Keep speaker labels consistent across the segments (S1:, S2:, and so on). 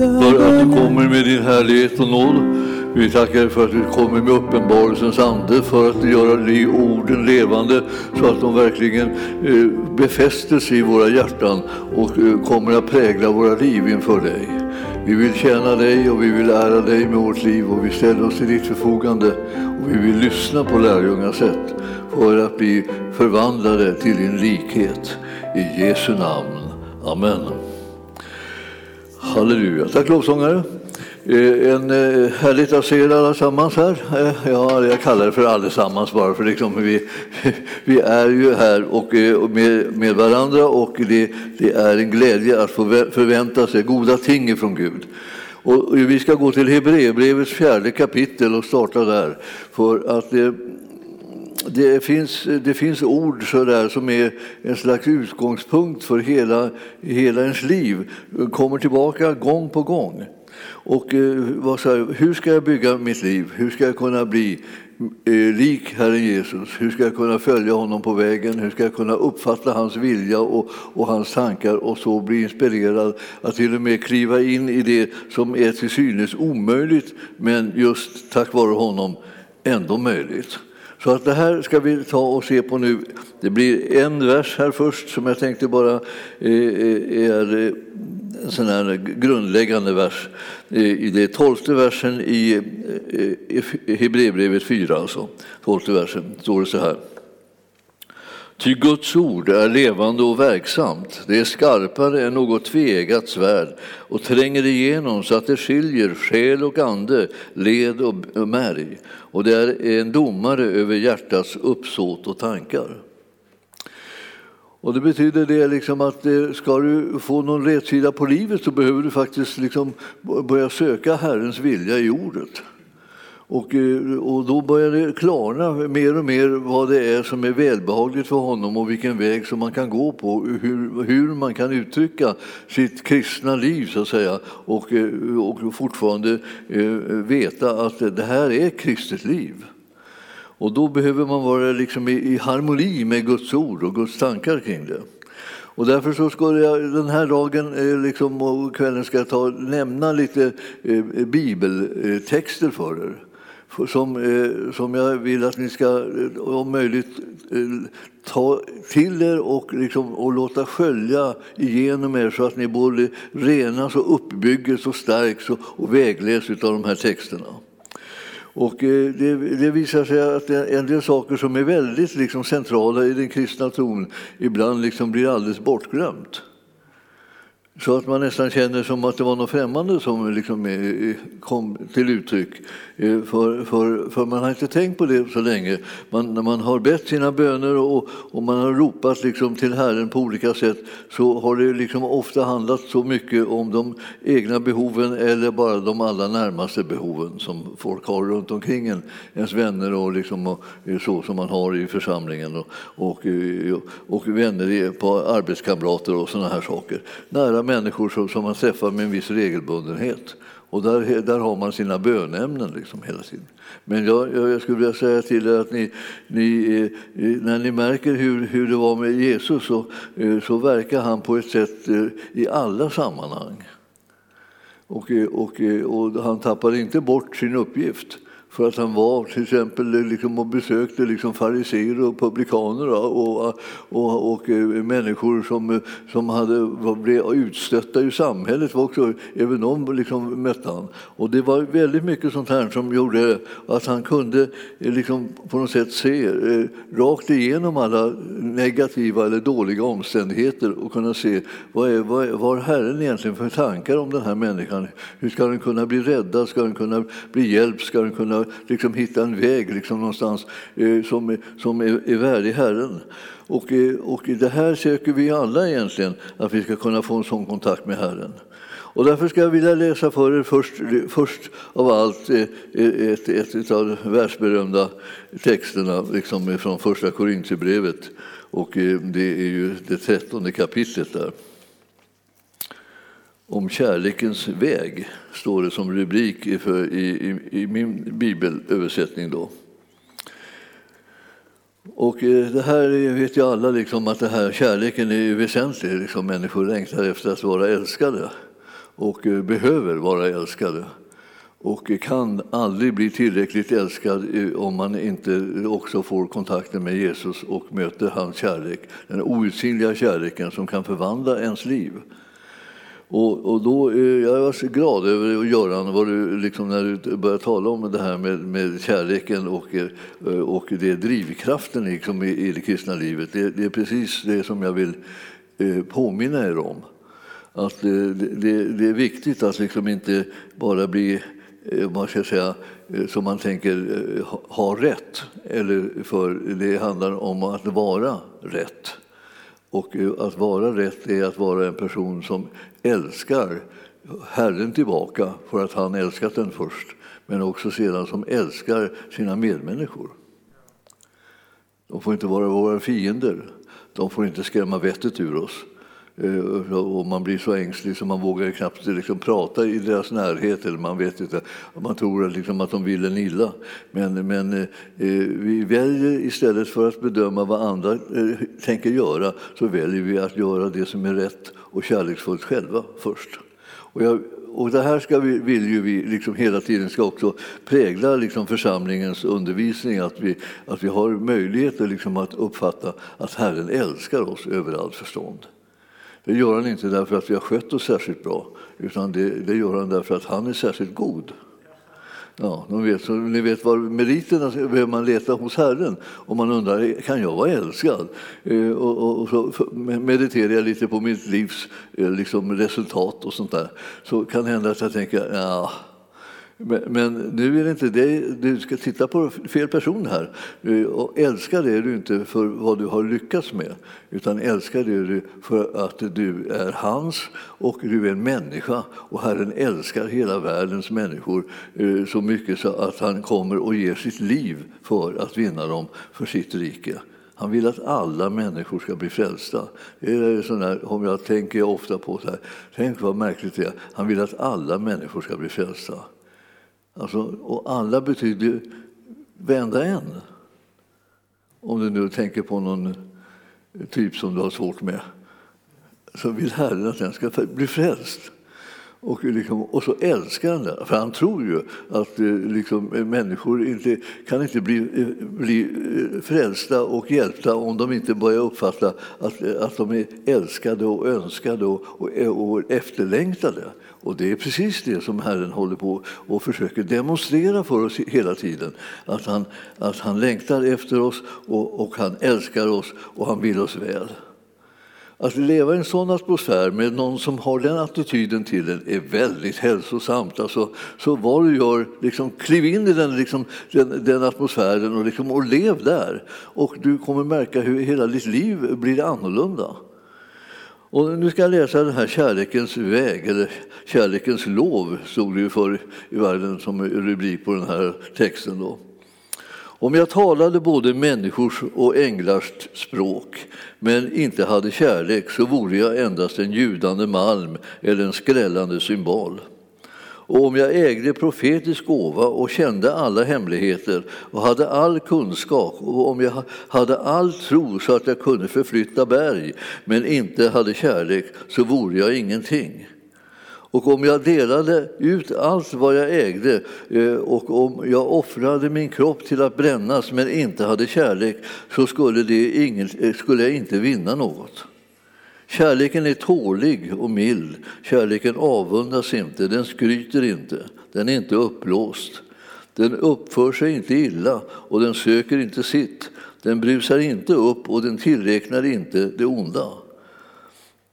S1: för att du kommer med din härlighet och nåd. Vi tackar för att du kommer med uppenbarelsens ande för att göra orden levande så att de verkligen eh, befästes i våra hjärtan och eh, kommer att prägla våra liv inför dig. Vi vill tjäna dig och vi vill ära dig med vårt liv och vi ställer oss till ditt förfogande och vi vill lyssna på lärjungarnas sätt för att bli förvandlade till din likhet. I Jesu namn. Amen. Halleluja. Tack lovsångare. Eh, en eh, härligt att se er allesammans här. Eh, ja, jag kallar det för allesammans bara för liksom vi, vi är ju här och med, med varandra och det, det är en glädje att få förvänta sig goda ting från Gud. Och vi ska gå till Hebreerbrevets fjärde kapitel och starta där. För att det, finns, det finns ord så där som är en slags utgångspunkt för hela, hela ens liv. kommer tillbaka gång på gång. Och eh, vad sa hur ska jag bygga mitt liv? Hur ska jag kunna bli eh, lik Herren Jesus? Hur ska jag kunna följa honom på vägen? Hur ska jag kunna uppfatta hans vilja och, och hans tankar och så bli inspirerad att till och med kliva in i det som är till synes omöjligt men just tack vare honom ändå möjligt. Så att det här ska vi ta och se på nu. Det blir en vers här först som jag tänkte bara eh, eh, är eh, en sån här grundläggande vers. I det tolfte versen i Hebreerbrevet 4, alltså, tolfte versen, står det så här. Ty Guds ord är levande och verksamt. Det är skarpare än något tvegat svärd och tränger igenom så att det skiljer själ och ande, led och märg. Och det är en domare över hjärtats uppsåt och tankar. Och det betyder det liksom att eh, ska du få någon rätsida på livet så behöver du faktiskt liksom börja söka Herrens vilja i ordet. Och, eh, och då börjar det klarna mer och mer vad det är som är välbehagligt för honom och vilken väg som man kan gå på, hur, hur man kan uttrycka sitt kristna liv så att säga och, eh, och fortfarande eh, veta att det här är kristet liv. Och då behöver man vara liksom i, i harmoni med Guds ord och Guds tankar kring det. Och därför så ska jag den här dagen liksom, och kvällen ska jag ta, nämna lite eh, bibeltexter för er. Som, eh, som jag vill att ni ska eh, om möjligt eh, ta till er och, liksom, och låta skölja igenom er så att ni både renas och uppbygges och stärks och, och vägleds av de här texterna. Och eh, det, det, visar sig att en del saker som är väldigt liksom centrala i den kristna tron ibland liksom blir alldeles bortglömt. Så att man nästan känner som att det var något främmande som liksom kom till uttryck. Eh, för, för, för man har inte tänkt på det så länge. Man, när man har bett sina böner och, och man har ropat liksom till Herren på olika sätt så har det liksom ofta handlat så mycket om de egna behoven eller bara de allra närmaste behoven som folk har runt omkring en, ens vänner och, liksom, och eh, så som man har i församlingen och, och, eh, och vänner på arbetskamrater och sådana här saker. Nära människor som, som man träffar med en viss regelbundenhet. Och där, där har man sina bönämnen liksom hela tiden. Men jag, jag skulle vilja säga till er att ni, ni, eh, när ni märker hur, hur det var med Jesus så, eh, så verkar han på ett sätt eh, i alla sammanhang. Och, eh, och, eh, och han tappar inte bort sin uppgift för att han var till exempel eh, liksom, och besökte liksom, fariseer och publikaner eh, och, och, och, och, människor som, som hade, blev utstötta ur samhället. Var också, även de liksom, mötte han. Och det var väldigt mycket sånt här som gjorde att han kunde liksom, på något sätt se eh, rakt igenom alla negativa eller dåliga omständigheter och kunna se vad, är, vad, vad har Herren egentligen för tankar om den här människan? Hur ska den kunna bli räddad? Ska den kunna bli hjälpt? Ska den kunna liksom hitta en väg liksom någonstans eh, som, som är, är värdig Herren. Och, eh, och det här söker vi alla egentligen, att vi ska kunna få en sån kontakt med Herren. Och därför ska jag vilja läsa för er först, först av allt eh, eh, ett, ett, ett av de världsberömda texterna liksom från första Korinthierbrevet, Och eh, det är ju det trettonde kapitlet där om kärlekens väg, står det som rubrik i, i, i min bibelöversättning. Då. Och eh, det här vet ju alla, liksom, att det här, kärleken är väsentlig. Liksom, människor längtar efter att vara älskade. och eh, behöver vara älskade och kan aldrig bli tillräckligt älskad eh, om man inte också får kontakten med Jesus och möter hans kärlek, den outsinliga kärleken som kan förvandla ens liv. Och, och då, eh, jag var så glad över, Göran, vad du, liksom, när du började tala om det här med, med kärleken och, eh, och det drivkraften liksom, i, i det kristna livet. Det, det, är precis det som jag vill eh, påminna er om. Att det, det, det är viktigt att liksom inte bara bli man ska säga, som man tänker ha rätt. Eller för det handlar om att vara rätt. Och att vara rätt är att vara en person som älskar Herren tillbaka för att han älskat den först, men också sedan som älskar sina medmänniskor. De får inte vara våra fiender. De får inte skrämma vettet ur oss. Eh, och man blir så ängslig så man vågar knappt liksom prata i deras närhet. Eller man, vet inte, man tror liksom att de vill en illa. Men, men eh, eh, vi väljer istället för att bedöma vad andra eh, tänker göra så väljer vi att göra det som är rätt och kärleksfullt själva först. Och, jag, och det här ska vi, vill ju vi liksom hela tiden ska också prägla liksom församlingens undervisning, att vi, att vi har möjligheter liksom att uppfatta att Herren älskar oss över allt förstånd. Det gör han inte därför att vi har skött oss särskilt bra, utan det, det gör han därför att han är särskilt god. Ja, de vet, så ni vet var meriterna behöver man leta hos Herren om man undrar kan jag vara älskad. Eh, och, och, och, så mediterar jag lite på mitt livs eh, liksom, resultat och sånt där. Så kan det hända att jag tänker ja, men, nu är det inte det, du ska titta på fel person här. Och älska det är du inte för vad du har lyckats med, utan älska det är du för att du är hans och du är en människa. Och Herren älskar hela världens människor eh, så mycket så att han kommer och ger sitt liv för att vinna dem för sitt rike. Han vill att alla människor ska bli frälsta. Det är sån där, om jag tänker ofta på så här, tänk vad märkligt det är. Han vill att alla människor ska bli frälsta. Alltså, och alla betyder vända en. Om du nu tänker på någon typ som du har svårt med så vill Herren att den ska bli frälst. Och, liksom, och så älskar han det, för han tror ju att eh, liksom, eh, människor inte, kan inte bli, eh, bli frälsta och hjälpta om de inte börjar uppfatta att, att de är älskade och önskade och, och, och efterlängtade. Och det är precis det som Herren håller på och försöker demonstrera för oss hela tiden. Att han, att han längtar efter oss och, och han älskar oss och han vill oss väl. Att leva i en sån atmosfär med någon som har den attityden till en är väldigt hälsosamt. Alltså, så vad du gör, liksom, kliv in i den, liksom, den, den atmosfären och, liksom, och lev där. Och du kommer märka hur hela ditt liv blir annorlunda. Och nu ska jag läsa den här kärlekens väg, eller kärlekens lov, stod det ju förr i världen som rubrik på den här texten. Då. Om jag talade både människors och änglars språk men inte hade kärlek så vore jag endast en ljudande malm eller en skrällande symbol. Och om jag ägde profetisk gåva och kände alla hemligheter och hade all kunskap och om jag hade all tro så att jag kunde förflytta berg men inte hade kärlek så vore jag ingenting. Och om jag delade ut allt vad jag ägde eh, och om jag offrade min kropp till att brännas men inte hade kärlek så skulle, det ingen, eh, skulle jag inte vinna något. Kärleken är tålig och mild. Kärleken avundas inte, den skryter inte, den är inte uppblåst. Den uppför sig inte illa och den söker inte sitt. Den brusar inte upp och den tillräknar inte det onda.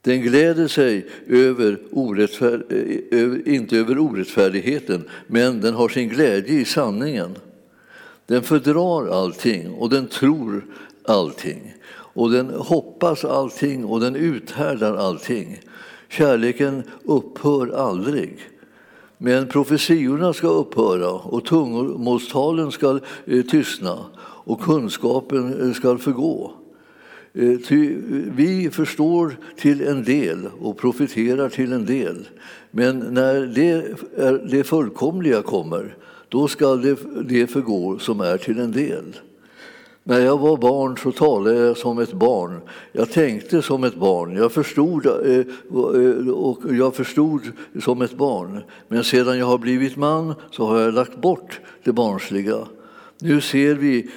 S1: Den gläder sig över orättfär, eh, över, inte över orättfärdigheten, men den har sin glädje i sanningen. Den fördrar allting och den tror allting. Och den hoppas allting och den uthärdar allting. Kärleken upphör aldrig. Men profetiorna ska upphöra och tungomålstalen ska eh, tystna och kunskapen eh, ska förgå. Eh, ty eh, vi förstår till en del och profiterar till en del. Men när det, är, det fullkomliga kommer, då ska det, det förgå som är till en del. När jag var barn så talade jag som ett barn. Jag tänkte som ett barn. Jag förstod, eh, och jag förstod som ett barn. Men sedan jag har blivit man så har jag lagt bort det barnsliga. Nu ser vi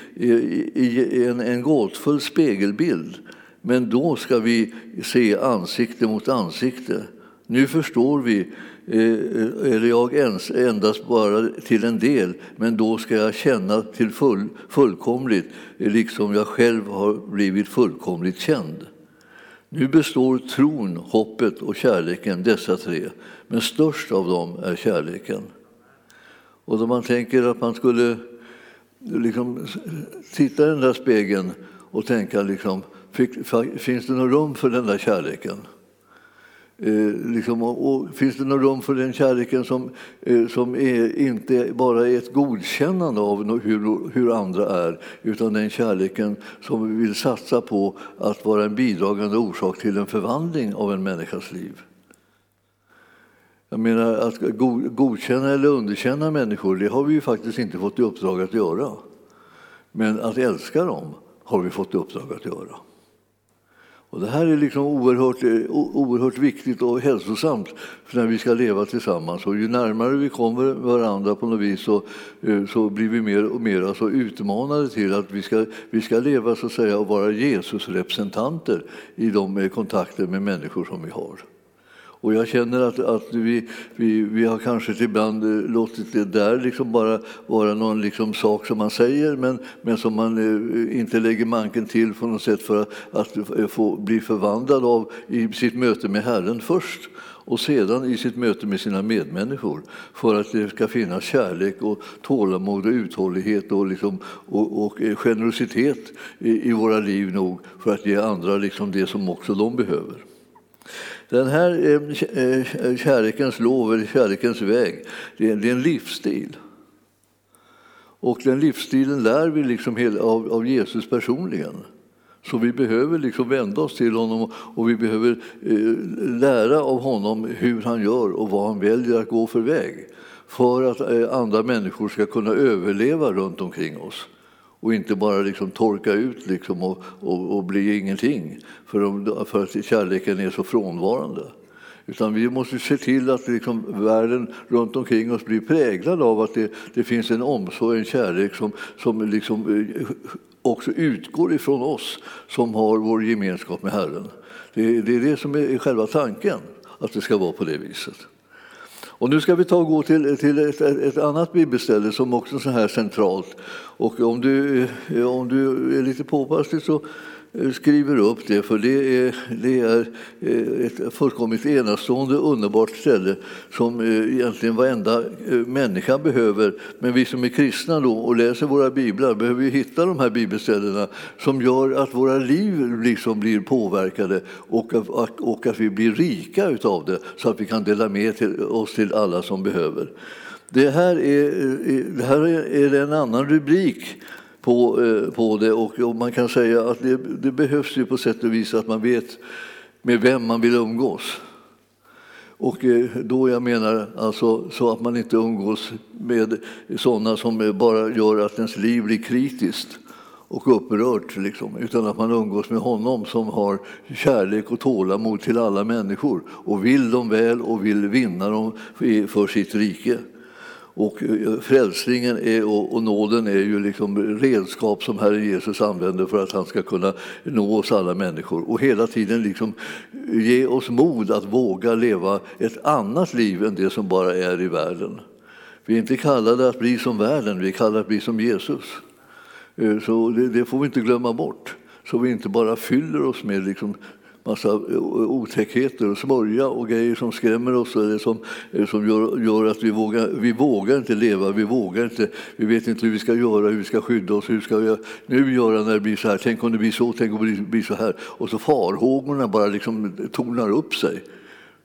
S1: i en, en gåtfull spegelbild, men då ska vi se ansikte mot ansikte. Nu förstår vi eh, eller jag endast bara till en del, men då ska jag känna till full, fullkomligt, liksom jag själv har blivit fullkomligt känd. Nu består tron, hoppet och kärleken, dessa tre, men störst av dem är kärleken. Och då man tänker att man skulle liksom titta i den där spegeln och tänka liksom, finns det något rum för den där kärleken? Eh, liksom, och, och, finns det något rum för den kärleken som, eh, som är, inte bara är ett godkännande av hur, hur andra är utan den kärleken som vill satsa på att vara en bidragande orsak till en förvandling av en människas liv? Jag menar, att godkänna eller underkänna människor det har vi ju faktiskt inte fått i uppdrag att göra. Men att älska dem har vi fått i uppdrag att göra. Och det här är liksom oerhört, oerhört viktigt och hälsosamt för när vi ska leva tillsammans. Och ju närmare vi kommer varandra på något vis så, eh, så blir vi mer och mer alltså utmanade till att vi ska, vi ska leva så att säga, och vara Jesusrepresentanter i de eh, kontakter med människor som vi har. Och jag känner att, att vi, vi, vi har kanske ibland eh, låtit det där liksom bara vara någon liksom sak som man säger men, men som man eh, inte lägger manken till på något sätt för att, att eh, få bli förvandlad av i sitt möte med Herren först och sedan i sitt möte med sina medmänniskor för att det ska finnas kärlek och tålamod och uthållighet och, liksom, och, och generositet i, i, våra liv nog för att ge andra liksom det som också de behöver. Den här eh, eh, kärlekens lov, eller kärlekens väg, det är en livsstil. Och den livsstilen lär vi liksom av Jesus personligen. Så vi behöver liksom vända oss till honom och vi behöver eh, lära av honom hur han gör och vad han väljer att gå för väg för att eh, andra människor ska kunna överleva runt omkring oss och inte bara liksom torka ut liksom och, och, och bli ingenting för, de, för att kärleken är så frånvarande. Utan vi måste se till att liksom världen runt omkring oss blir präglad av att det, det finns en omsorg, en kärlek som, som liksom eh, också utgår ifrån oss som har vår gemenskap med Herren. Det, det är det som är själva tanken, att det ska vara på det viset. Och nu ska vi ta och gå till, till ett, ett annat bibelställe som också är så här centralt. Och om du, eh, om du är lite påpasslig så skriver upp det, för det är, det är eh, ett fullkomligt enastående, underbart ställe som eh, egentligen varenda eh, människa behöver. Men vi som är kristna då och läser våra biblar behöver ju hitta de här bibelställena som gör att våra liv liksom blir påverkade och, och att vi blir rika utav det så att vi kan dela med till, oss till alla som behöver. Det här är, det här är en annan rubrik på, eh, på det. Och, och, man kan säga att det, det, behövs ju på sätt och vis att man vet med vem man vill umgås. Och eh, då jag menar alltså så att man inte umgås med sådana som bara gör att ens liv blir kritiskt och upprört, liksom, utan att man umgås med honom som har kärlek och tålamod till alla människor och vill dem väl och vill vinna dem för sitt rike. Och eh, frälsningen är, och nåden är ju liksom redskap som Herren Jesus använder för att han ska kunna nå oss alla människor och hela tiden liksom ge oss mod att våga leva ett annat liv än det som bara är i världen. Vi är inte kallade att bli som världen, vi är kallade att bli som Jesus. Eh, så det, det får vi inte glömma bort så vi inte bara fyller oss med liksom massa otäckheter och smörja och grejer som skrämmer oss eller som, eh, som gör, gör, att vi vågar, vi vågar inte leva, vi vågar inte, vi vet inte hur vi ska göra, hur vi ska skydda oss, hur ska vi nu göra när det blir så här, tänk om det blir så, tänk om det blir så här. Och så farhågorna bara liksom tonar upp sig.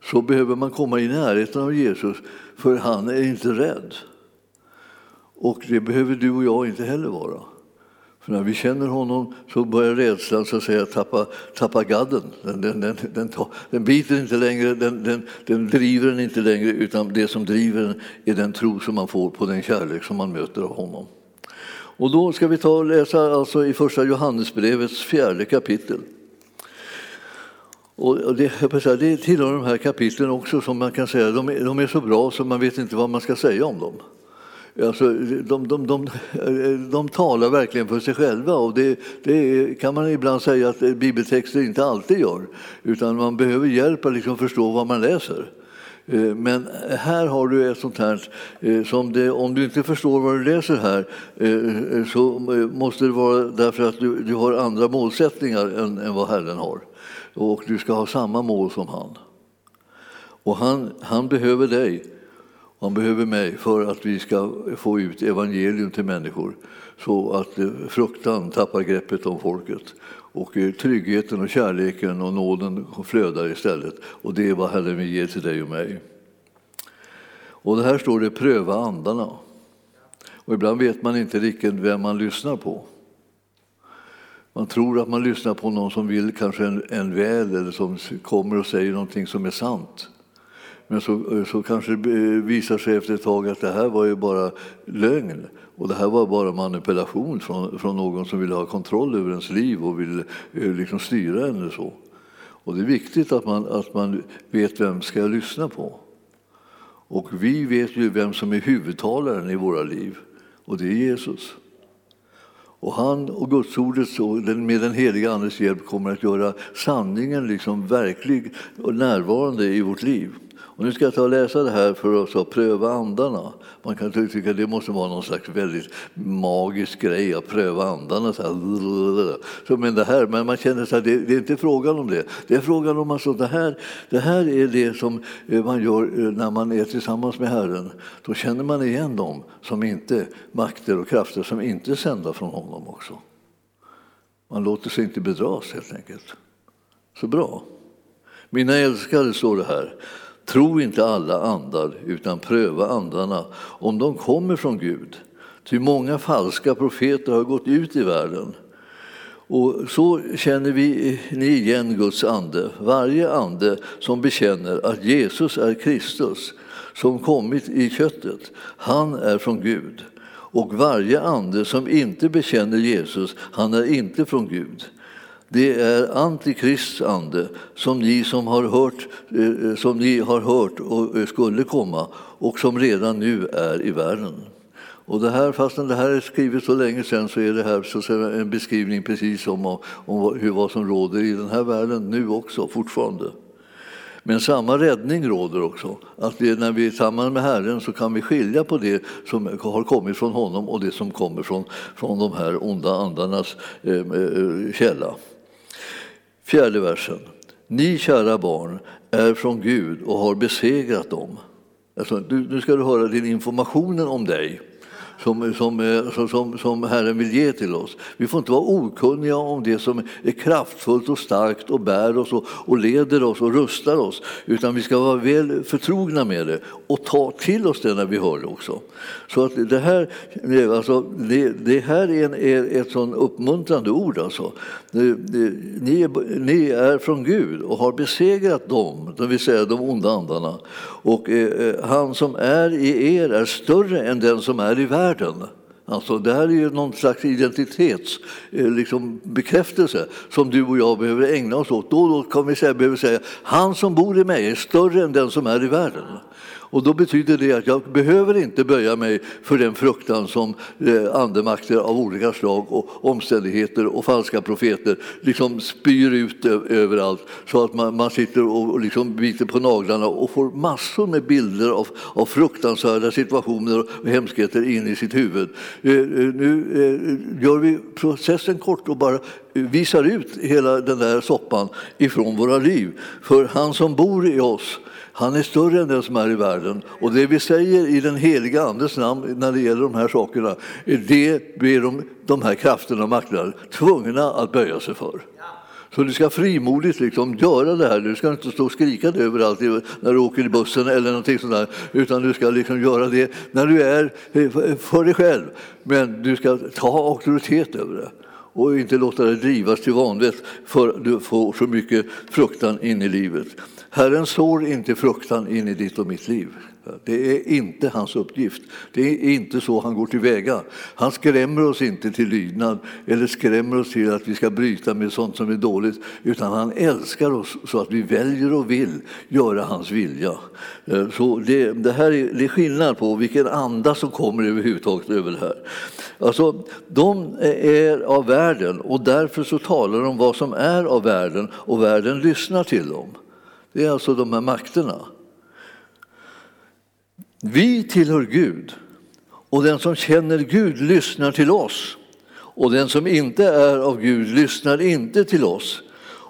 S1: Så behöver man komma i närheten av Jesus, för han är inte rädd. Och det behöver du och jag inte heller vara. För när vi känner honom så börjar rädslan så att säga, tappa, tappa gadden. Den, den, den, den, tar, den biter inte längre, den, den, den driver den inte längre utan det som driver den är den tro som man får på den kärlek som man möter av honom. Och då ska vi ta och läsa alltså i första Johannesbrevets fjärde kapitel. Och det, det tillhör de här kapitlen också som man kan säga, de är, de är så bra så man vet inte vad man ska säga om dem. Alltså, de, de, de, de talar verkligen för sig själva och det, det, kan man ibland säga att bibeltexter inte alltid gör. Utan man behöver hjälp att liksom förstå vad man läser. Eh, men här har du ett sånt här eh, som det, om du inte förstår vad du läser här eh, så måste det vara därför att du, du har andra målsättningar än, än vad Herren har. Och du ska ha samma mål som han. Och han, han behöver dig han behöver mig för att vi ska få ut evangelium till människor så att eh, fruktan tappar greppet om folket och eh, tryggheten och kärleken och nåden flödar istället. Och det är vad Herren vill ge till dig och mig. Och det här står det pröva andarna. Och ibland vet man inte riktigt vem man lyssnar på. Man tror att man lyssnar på någon som vill kanske en, en väl eller som kommer och säger någonting som är sant. Men så, eh, så kanske det eh, visar sig efter ett tag att det här var ju bara lögn och det här var bara manipulation från, från någon som ville ha kontroll över ens liv och ville eh, liksom styra en. Så. Och det är viktigt att man, att man vet vem ska jag lyssna på. Och vi vet ju vem som är huvudtalaren i våra liv och det är Jesus. Och han och Gudsordet med den heliga Andes hjälp kommer att göra sanningen liksom verklig och närvarande i vårt liv. Och nu ska jag ta och läsa det här för att pröva andarna. Man kan tycka att det måste vara någon slags väldigt magisk grej att pröva andarna. Så här. Så, men, det här, men man känner att det, det, är inte frågan om det. Det är frågan om att alltså, det, här, det här är det som eh, man gör eh, när man är tillsammans med Herren. Då känner man igen dem som inte, makter och krafter som inte är sända från honom också. Man låter sig inte bedras helt enkelt. Så bra. Mina älskade, står det här. Tro inte alla andar, utan pröva andarna om de kommer från Gud. Ty många falska profeter har gått ut i världen. Och så känner vi ni igen Guds ande. Varje ande som bekänner att Jesus är Kristus, som kommit i köttet, han är från Gud. Och varje ande som inte bekänner Jesus, han är inte från Gud. Det är Antikrists ande som ni, som har hört, eh, som ni har hört och eh, skulle komma och som redan nu är i världen. Och det här, fastän det här är skrivet så länge sedan så är det här så en beskrivning precis om, om hur, vad som råder i den här världen nu också, fortfarande. Men samma räddning råder också. Att vi, när vi är tillsammans med Herren så kan vi skilja på det som har kommit från honom och det som kommer från, från de här onda andarnas eh, eh källa. Fjärde versen. Ni kära barn är från Gud och har besegrat dem. Alltså, nu ska du höra din informationen om dig som, som, eh, som, som Herren vill ge till oss. Vi får inte vara okunniga om det som är kraftfullt och starkt och bär oss och, och leder oss och rustar oss, utan vi ska vara väl förtrogna med det och ta till oss det när vi hör det också. Så att det här, alltså, det, det här är, en, är ett sån uppmuntrande ord. Alltså. Ni, är, ni är från Gud och har besegrat dem, det vill säga de onda andarna. Och eh, eh han som är i er är större än den som är i världen världen. Alltså, det här är ju någon slags identitetsbekräftelse eh, liksom, som du och jag behöver ägna oss åt. Då och då kan vi säga, behöver säga han som bor i mig är större än den som är i världen. Och då betyder det att jag behöver inte böja mig för den fruktan som eh, andemakter av olika slag och omständigheter och falska profeter liksom spyr ut överallt så att man, man sitter och liksom biter på naglarna och får massor med bilder av, av fruktansvärda situationer och hemskheter in i sitt huvud. Eh, eh, nu gör vi processen kort och bara visar ut hela den där soppan ifrån våra liv. För han som bor i oss han är större än den som är i världen. Och det vi säger i den heliga Andes namn när det gäller de här sakerna, det blir de, de här krafterna och makterna tvungna att böja sig för. Så du ska frimodigt liksom göra det här. Du ska inte stå och skrika det överallt när du åker i bussen eller någonting sånt där. Utan du ska liksom göra det när du är för dig själv. Men du ska ta auktoritet över det och inte låta dig drivas till vanvett för du får så mycket fruktan in i livet. Herren sår inte fruktan in i ditt och mitt liv. Det är inte hans uppgift. Det är inte så han går tillväga. Han skrämmer oss inte till lydnad eller skrämmer oss till att vi ska bryta med sånt som är dåligt, utan han älskar oss så att vi väljer och vill göra hans vilja. Eh, så det, det här är, det är skillnad på vilken anda som kommer överhuvudtaget över det här. Alltså, de är av världen och därför så talar de om vad som är av världen och världen lyssnar till dem. Det är alltså de här makterna. Vi tillhör Gud och den som känner Gud lyssnar till oss och den som inte är av Gud lyssnar inte till oss.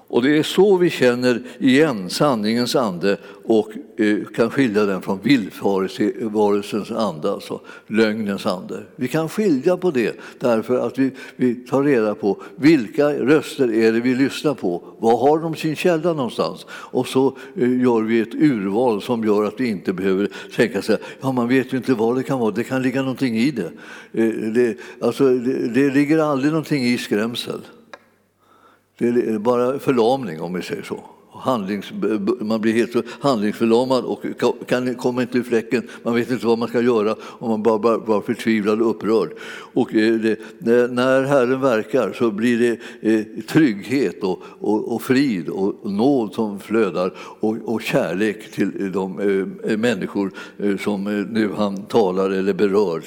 S1: Och det är så vi känner igen sanningens ande och eh, kan skilja den från villfarelsens ande, alltså lögnens ande. Vi kan skilja på det därför att vi, vi tar reda på vilka röster är det vi lyssnar på, var har de sin källa någonstans? Och så eh, gör vi ett urval som gör att vi inte behöver tänka sig ja man vet ju inte vad det kan vara, det kan ligga någonting i det. Eh, det, alltså, det, det ligger aldrig någonting i skrämsel. Det är bara förlamning om vi säger så. Handlings, man blir helt handlingsförlamad och kan kommer inte ur fläcken. Man vet inte vad man ska göra och man bara, bara, bara förtvivlad och upprörd. Och eh, det, när Herren verkar så blir det eh, trygghet och, och, och frid och nåd som flödar och, och kärlek till de eh, människor som nu han talar eller berör,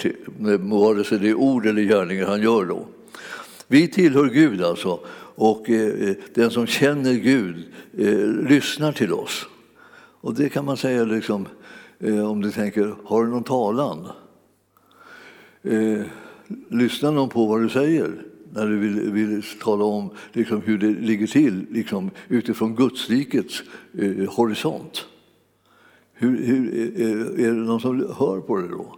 S1: vare sig det är ord eller gärningar han gör då. Vi tillhör Gud alltså och eh, eh, den som känner Gud eh, lyssnar till oss. Och det kan man säga liksom, eh, om du tänker, har du någon talan? Eh, lyssnar någon på vad du säger när du vill, vill tala om liksom, hur det ligger till liksom, utifrån Gudsrikets eh, horisont? Hur, hur, eh, är det någon som hör på det då?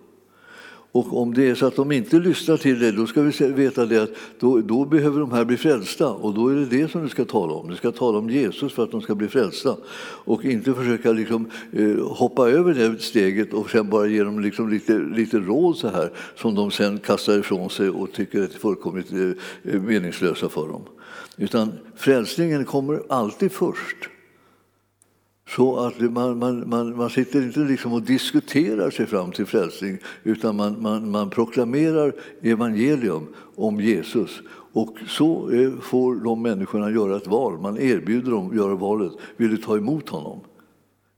S1: Och om det är så att de inte lyssnar till dig, då ska vi veta det att då, då, behöver de här bli frälsta. Och då är det det som du ska tala om. Du ska tala om Jesus för att de ska bli frälsta. Och inte försöka liksom, eh, hoppa över det steget och sen bara ge dem liksom lite, lite råd så här som de sen kastar ifrån sig och tycker är fullkomligt eh, meningslösa för dem. Utan frälsningen kommer alltid först. Så att man, man, man, man sitter inte liksom och diskuterar sig fram till frälsning utan man, man, man proklamerar evangelium om Jesus. Och så eh, får de människorna göra ett val. Man erbjuder dem att göra valet. Vill du ta emot honom?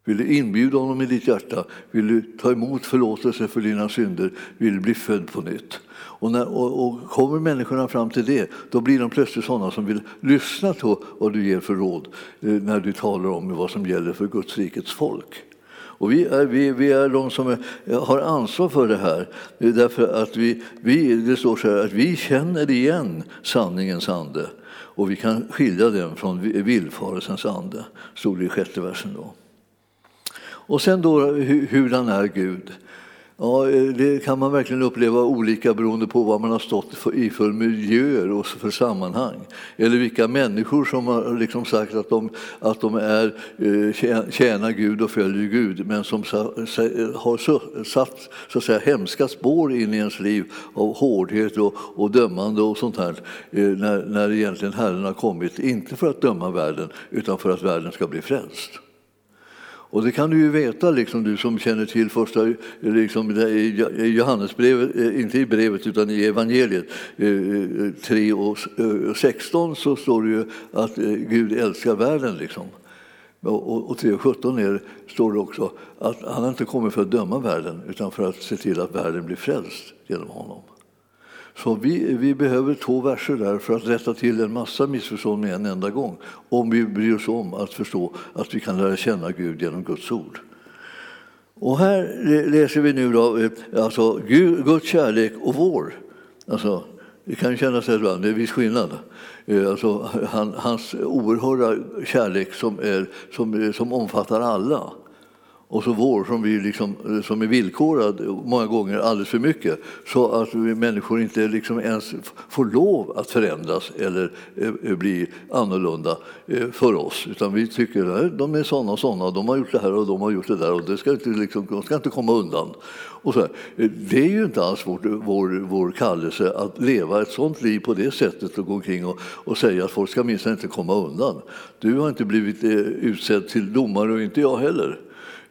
S1: Vill du inbjuda honom i ditt hjärta? Vill du ta emot förlåtelse för dina synder? Vill du bli född på nytt? Och, när, och, och, kommer människorna fram till det, då blir de plötsligt sådana som vill lyssna på vad du ger för råd eh, när du talar om vad som gäller för Guds rikets folk. Och vi, är, vi, vi är de som är, har ansvar för det här, därför att vi, vi, det står så här, att vi känner igen sanningens ande och vi kan skilja den från villfarelsens ande, stod det i sjätte versen. Då. Och sen då hur, hur han är Gud. Ja, eh, det kan man verkligen uppleva olika beroende på vad man har stått i för miljöer och för sammanhang. Eller vilka människor som har liksom sagt att de, att de är, eh, tjänar Gud och följer Gud men som har satt så att säga, hemska spår in i ens liv av hårdhet och, och dömande och sånt här eh, när, när egentligen Herren har kommit, inte för att döma världen utan för att världen ska bli frälst. Och det kan du ju veta, liksom, du som känner till första liksom, i Johannesbrevet, eh, inte i brevet utan i evangeliet eh, eh, 3 och 16 så står det ju att Gud älskar världen. Liksom. Och 3 och 17 är, står det också att han inte kommit för att döma världen utan för att se till att världen blir frälst genom honom. Så vi, vi behöver två verser där för att rätta till en massa missförstånd med en enda gång. Om vi bryr oss om att förstå att vi kan lära känna Gud genom Guds ord. Och här läser vi nu då, eh, alltså alltså Guds kärlek och vår. Alltså, det kan kännas ibland, det är viss skillnad. Eh, alltså, han, hans oerhörda kärlek som, är, som, som omfattar alla och så vår som, vi liksom, eh, som är villkorad många gånger alldeles för mycket så att vi människor inte liksom ens får lov att förändras eller eh, eh, bli annorlunda för oss. Utan vi tycker att de är sådana och sådana, de har gjort det här och de har gjort det där och det ska inte, liksom, de ska inte komma undan. Och så här. Det är ju inte alls vår, vår, vår kallelse att leva ett sådant liv på det sättet och gå omkring och, och säga att folk ska minst inte komma undan. Du har inte blivit utsedd till domare och inte jag heller.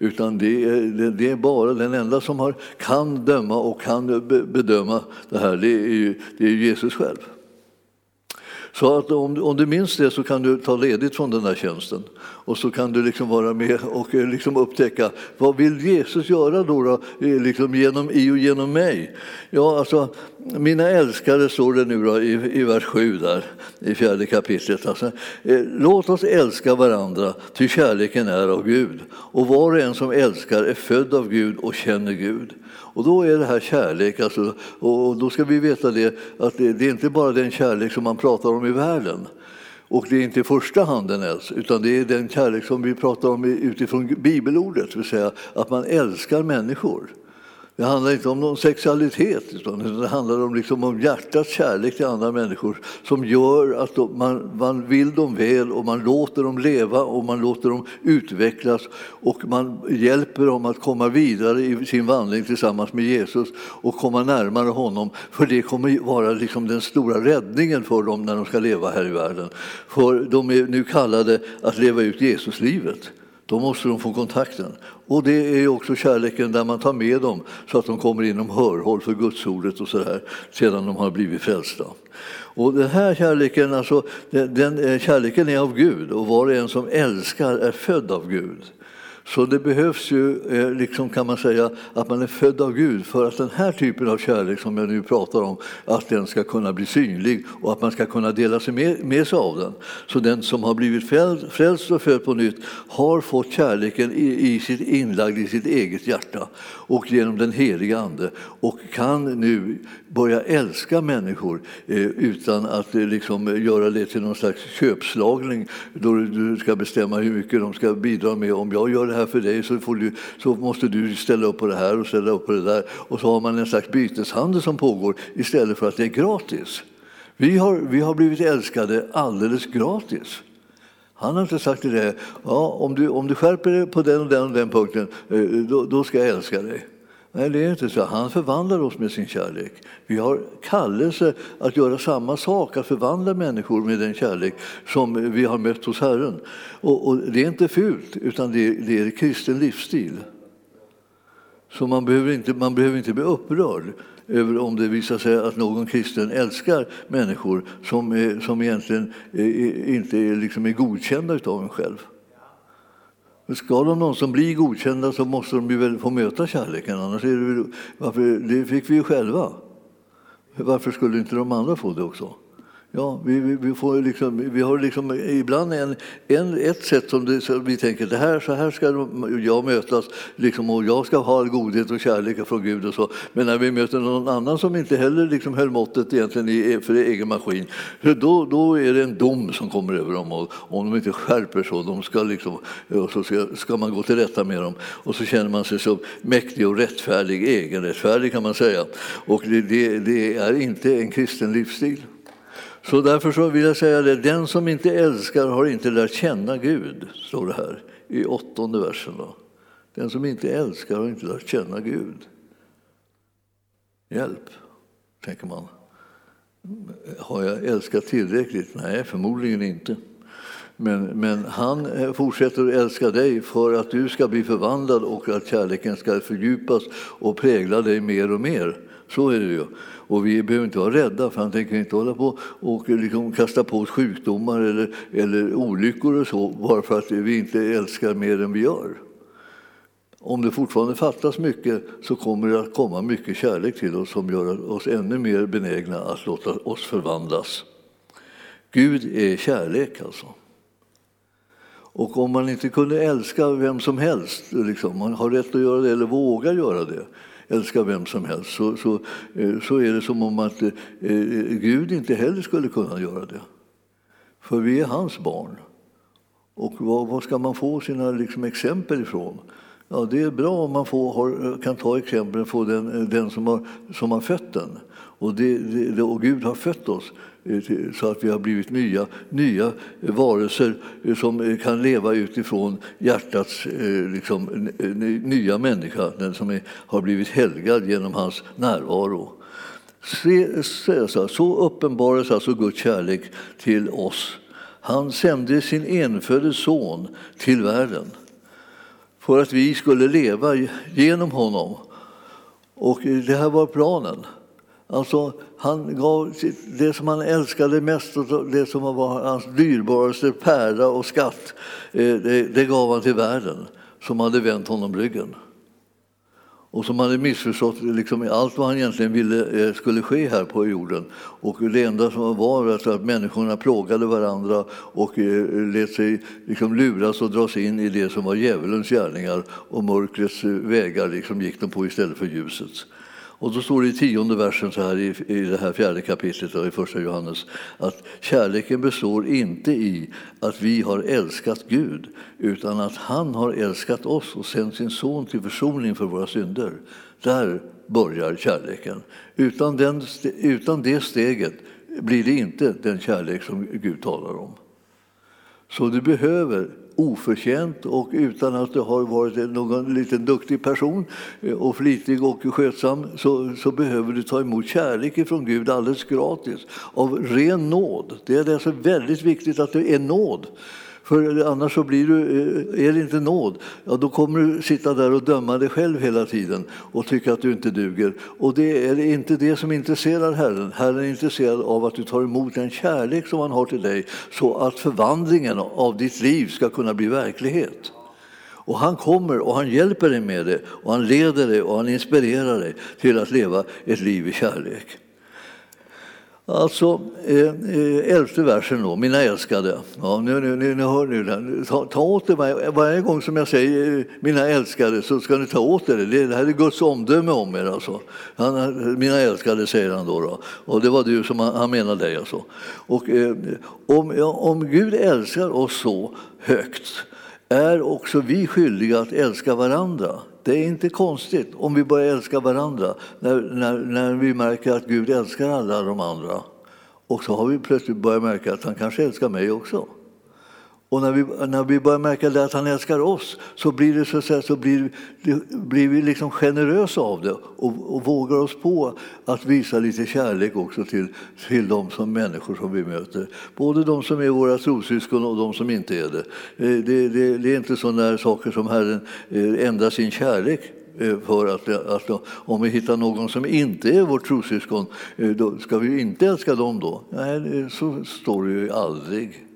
S1: Utan det är, det är bara den enda som har, kan döma och kan bedöma det här, det är, ju, det är Jesus själv. Så att om, om du minns det så kan du ta ledigt från den här tjänsten och så kan du liksom vara med och eh, liksom upptäcka vad vill Jesus göra då, då eh, liksom genom, i och genom mig? Ja, alltså, mina älskade står det nu då, i, i vers 7 där, i fjärde kapitlet. Alltså, eh, Låt oss älska varandra, ty kärleken är av Gud. Och var och en som älskar är född av Gud och känner Gud. Och då är det här kärlek, alltså, och då ska vi veta det, att det, det är inte bara den kärlek som man pratar om i världen. Och det är inte i första hand den ens, utan det är den kärlek som vi pratar om utifrån bibelordet, det vill säga att man älskar människor. Det handlar inte om någon sexualitet, utan det handlar om, liksom om hjärtats kärlek till andra människor som gör att de, man, man vill dem väl och man låter dem leva och man låter dem utvecklas och man hjälper dem att komma vidare i sin vandring tillsammans med Jesus och komma närmare honom. För det kommer vara liksom den stora räddningen för dem när de ska leva här i världen. För de är nu kallade att leva ut Jesuslivet. Då måste de få kontakten. Och det är också kärleken där man tar med dem så att de kommer inom hörhåll för gudsordet och så där, sedan de har blivit frälsta. Och den här kärleken, alltså, den, den, eh, kärleken är av Gud och var och en som älskar är född av Gud. Så det behövs ju, eh, liksom kan man säga, att man är född av Gud för att den här typen av kärlek som jag nu pratar om, att den ska kunna bli synlig och att man ska kunna dela sig med, med sig av den. Så den som har blivit frälst och född på nytt har fått kärleken i, i sitt inlagd i sitt eget hjärta och genom den heliga Ande och kan nu börja älska människor eh, utan att eh, liksom eh, göra det till någon slags köpslagning då du ska bestämma hur mycket de ska bidra med. Om jag gör det här för dig så, du, så, måste du ställa upp på det här och ställa upp på det där. Och så har man en slags byteshandel som pågår istället för att det är gratis. Vi har, vi har blivit älskade alldeles gratis. Han har inte sagt till dig, ja, om, du, om du skärper dig på den och den och den punkten, eh, då, då ska jag älska dig. Nej, det är inte så. Han förvandlar oss med sin kärlek. Vi har kallelse att göra samma sak, att förvandla människor med den kärlek som vi har mött hos Herren. Och, och det är inte fult, utan det är, det är kristen livsstil. Så man behöver, inte, man behöver inte bli upprörd över om det visar sig att någon kristen älskar människor som, är, som egentligen är, inte är, liksom är godkända av en själv. Ska de någonsin bli godkända så måste de ju väl få möta kärleken, annars är det, varför, det fick vi ju själva. Varför skulle inte de andra få det också? Ja, vi, vi, vi, får liksom, vi har liksom ibland en, en, ett sätt som, det, som vi tänker det här, så här ska jag mötas liksom, och jag ska ha godhet och kärlek från Gud. och så. Men när vi möter någon annan som inte heller liksom höll måttet egentligen i, för egen maskin, då, då är det en dom som kommer över dem. Och om de inte skärper så, de ska liksom, och så ska, ska man gå till rätta med dem. Och så känner man sig så mäktig och rättfärdig, egenrättfärdig kan man säga. Och det, det, det är inte en kristen livsstil. Så därför så vill jag säga det, den som inte älskar har inte lärt känna Gud, står det här i åttonde versen. Då. Den som inte älskar har inte lärt känna Gud. Hjälp, tänker man. Har jag älskat tillräckligt? Nej, förmodligen inte. Men, men han fortsätter att älska dig för att du ska bli förvandlad och att kärleken ska fördjupas och prägla dig mer och mer. Så är det ju. Och vi behöver inte vara rädda, för han tänker inte hålla på och liksom kasta på oss sjukdomar eller, eller olyckor och så bara för att vi inte älskar mer än vi gör. Om det fortfarande fattas mycket så kommer det att komma mycket kärlek till oss som gör oss ännu mer benägna att låta oss förvandlas. Gud är kärlek alltså. Och om man inte kunde älska vem som helst, liksom, man har rätt att göra det eller vågar göra det, älska vem som helst så, så, eh, så är det som om att eh, eh, Gud inte heller skulle kunna göra det. För vi är hans barn. Och vad, vad ska man få sina liksom, exempel ifrån? Ja, det är bra om man får, har, kan ta exempel från den, den som, har, som har fött den. Och, det, det, och Gud har fött oss Eh, så att vi har blivit nya, nya varelser eh, som eh, kan leva utifrån hjärtats liksom, nya människa, den som är, har blivit helgad genom hans närvaro. Så uppenbaras alltså Guds kärlek till oss. Han sände sin enfödde son till världen för att vi skulle leva genom honom. Och det här var planen. Alltså, han gav det som han älskade mest och det som var hans dyrbaraste pärla och skatt, eh, det, det gav han till världen som hade vänt honom ryggen och som hade missförstått liksom allt vad han egentligen ville eh, skulle ske här på jorden. Och det enda som var alltså att människorna plågade varandra och eh, lät sig liksom luras och dras in i det som var djävulens gärningar och mörkrets vägar liksom gick de på istället för ljusets. Och då står det i tionde versen så här i, i det här fjärde kapitlet i första Johannes att kärleken består inte i att vi har älskat Gud utan att han har älskat oss och sänt sin son till försoning för våra synder. Där börjar kärleken. Utan, den, utan det steget blir det inte den kärlek som Gud talar om. Så du behöver oförtjänt och utan att du har varit någon liten duktig person eh, och flitig och skötsam så, så behöver du ta emot kärlek från Gud alldeles gratis av ren nåd. Det är alltså väldigt viktigt att det är nåd. För annars så blir du, eh, är det inte nåd, ja, då kommer du sitta där och döma dig själv hela tiden och tycka att du inte duger. Och det är inte det som intresserar Herren. Herren är intresserad av att du tar emot den kärlek som han har till dig så att förvandlingen av ditt liv ska kunna bli verklighet. Och han kommer och han hjälper dig med det och han leder dig och han inspirerar dig till att leva ett liv i kärlek. Alltså, eh, eh, elfte versen då, mina älskade. Ja, nu, nu, nu, nu hör ni den. Ta, ta åt er varje, varje gång som jag säger eh, mina älskade så ska ni ta åt er det. Det här är Guds omdöme om er. Alltså. Han, mina älskade säger han då, då. Och det var du som han, han menade dig alltså. Och, eh, om, ja, om Gud älskar oss så högt är också vi skyldiga att älska varandra. Det är inte konstigt om vi börjar älska varandra när, när, när vi märker att Gud älskar alla de andra. Och så har vi plötsligt börjat märka att han kanske älskar mig också. Och när vi, när vi börjar märka det, att han älskar oss så blir, det, så, att säga, så blir, blir vi liksom generösa av det och, och, vågar oss på att visa lite kärlek också till, till de som människor som vi möter. Både de som är våra trossyskon och de som inte är det. Eh, det, det, det är inte sådana saker som Herren eh, ändrar sin kärlek eh, för att, att, om vi hittar någon som inte är vårt trossyskon, då ska vi inte älska dem då? Nej, så står det ju aldrig.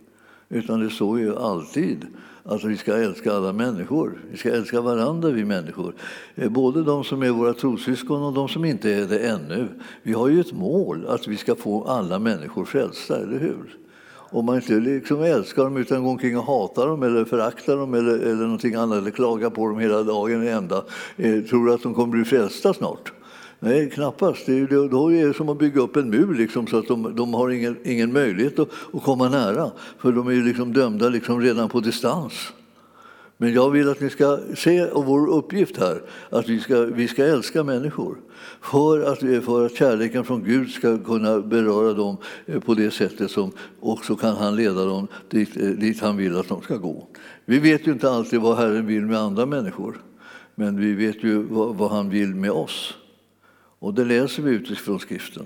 S1: Utan det står ju alltid att vi ska älska alla människor. Vi ska älska varandra, vi människor. Eh, både de som är våra trossyskon och de som inte är det ännu. Vi har ju ett mål att vi ska få alla människor frälsta, eller hur? Om man inte liksom älskar dem utan går omkring och hatar dem eller föraktar dem eller, eller någonting annat eller klagar på dem hela dagen ända, eh, tror att de kommer bli frälsta snart. Nej, knappast. Det är, då är det som att bygga upp en mur liksom, så att de, de har ingen, ingen möjlighet att, att, komma nära. För de är liksom dömda liksom redan på distans. Men jag vill att ni ska se och vår uppgift här, att vi ska, vi ska älska människor. För att, för att kärleken från Gud ska kunna beröra dem eh, på det sättet som också kan han leda dem dit, eh, dit han vill att de ska gå. Vi vet ju inte alltid vad Herren vill med andra människor. Men vi vet ju vad, vad han vill med oss. Och det läser vi utifrån skriften.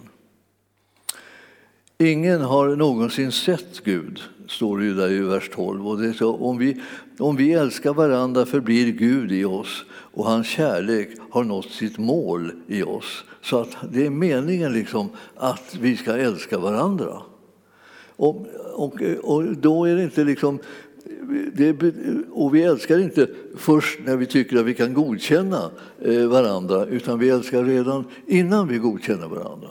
S1: Ingen har någonsin sett Gud, står det ju där i vers 12. Och det så, om, vi, om vi älskar varandra förblir Gud i oss och hans kärlek har nått sitt mål i oss. Så att det är meningen liksom att vi ska älska varandra. Och, och, och då är det inte liksom det, och vi älskar inte först när vi tycker att vi kan godkänna eh, varandra utan vi älskar redan innan vi godkänner varandra.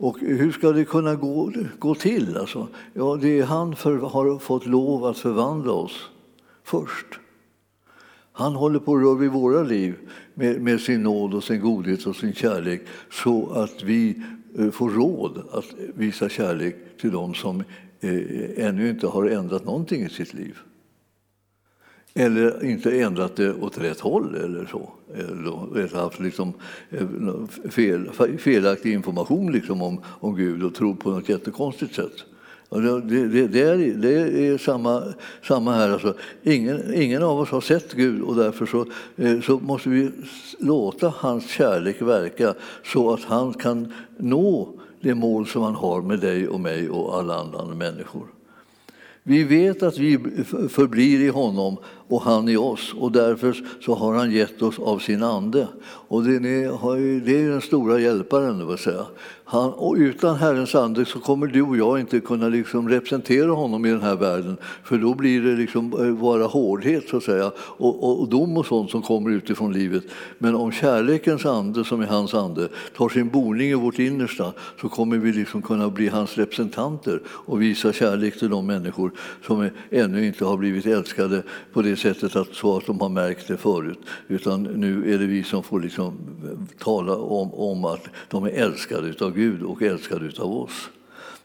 S1: Och hur ska det kunna gå, gå till? Alltså, ja, det är han för, har fått lov att förvandla oss först. Han håller på att röra vid våra liv med, med, sin nåd och sin godhet och sin kärlek så att vi eh, får råd att visa kärlek till dem som Eh, ännu inte har ändrat någonting i sitt liv. Eller inte ändrat det åt rätt håll eller så. Eller haft liksom eh, fel, felaktig information liksom om, om Gud och tro på något jättekonstigt sätt. Det, det, det, är, det, är, samma, samma här. Alltså. Ingen, ingen av oss har sett Gud och därför så, eh, så måste vi låta hans kärlek verka så att han kan nå det mål som han har med dig och mig och alla andra människor. Vi vet att vi förblir i honom och han i oss. Och därför så har han gett oss av sin ande. Och det, är, det är den stora hjälparen. Vill säga. Han, och utan Herrens ande så kommer du och jag inte kunna liksom representera honom i den här världen. För då blir det liksom eh, bara hårdhet så att säga, och, och, och dom och sånt som kommer utifrån livet. Men om kärlekens ande, som är hans ande, tar sin boning i vårt innersta så kommer vi liksom kunna bli hans representanter och visa kärlek till de människor som ännu inte har blivit älskade på det sättet att, så att de har märkt det förut. Utan nu är det vi som får liksom tala om, om att de är älskade utav Gud och älskad utav oss.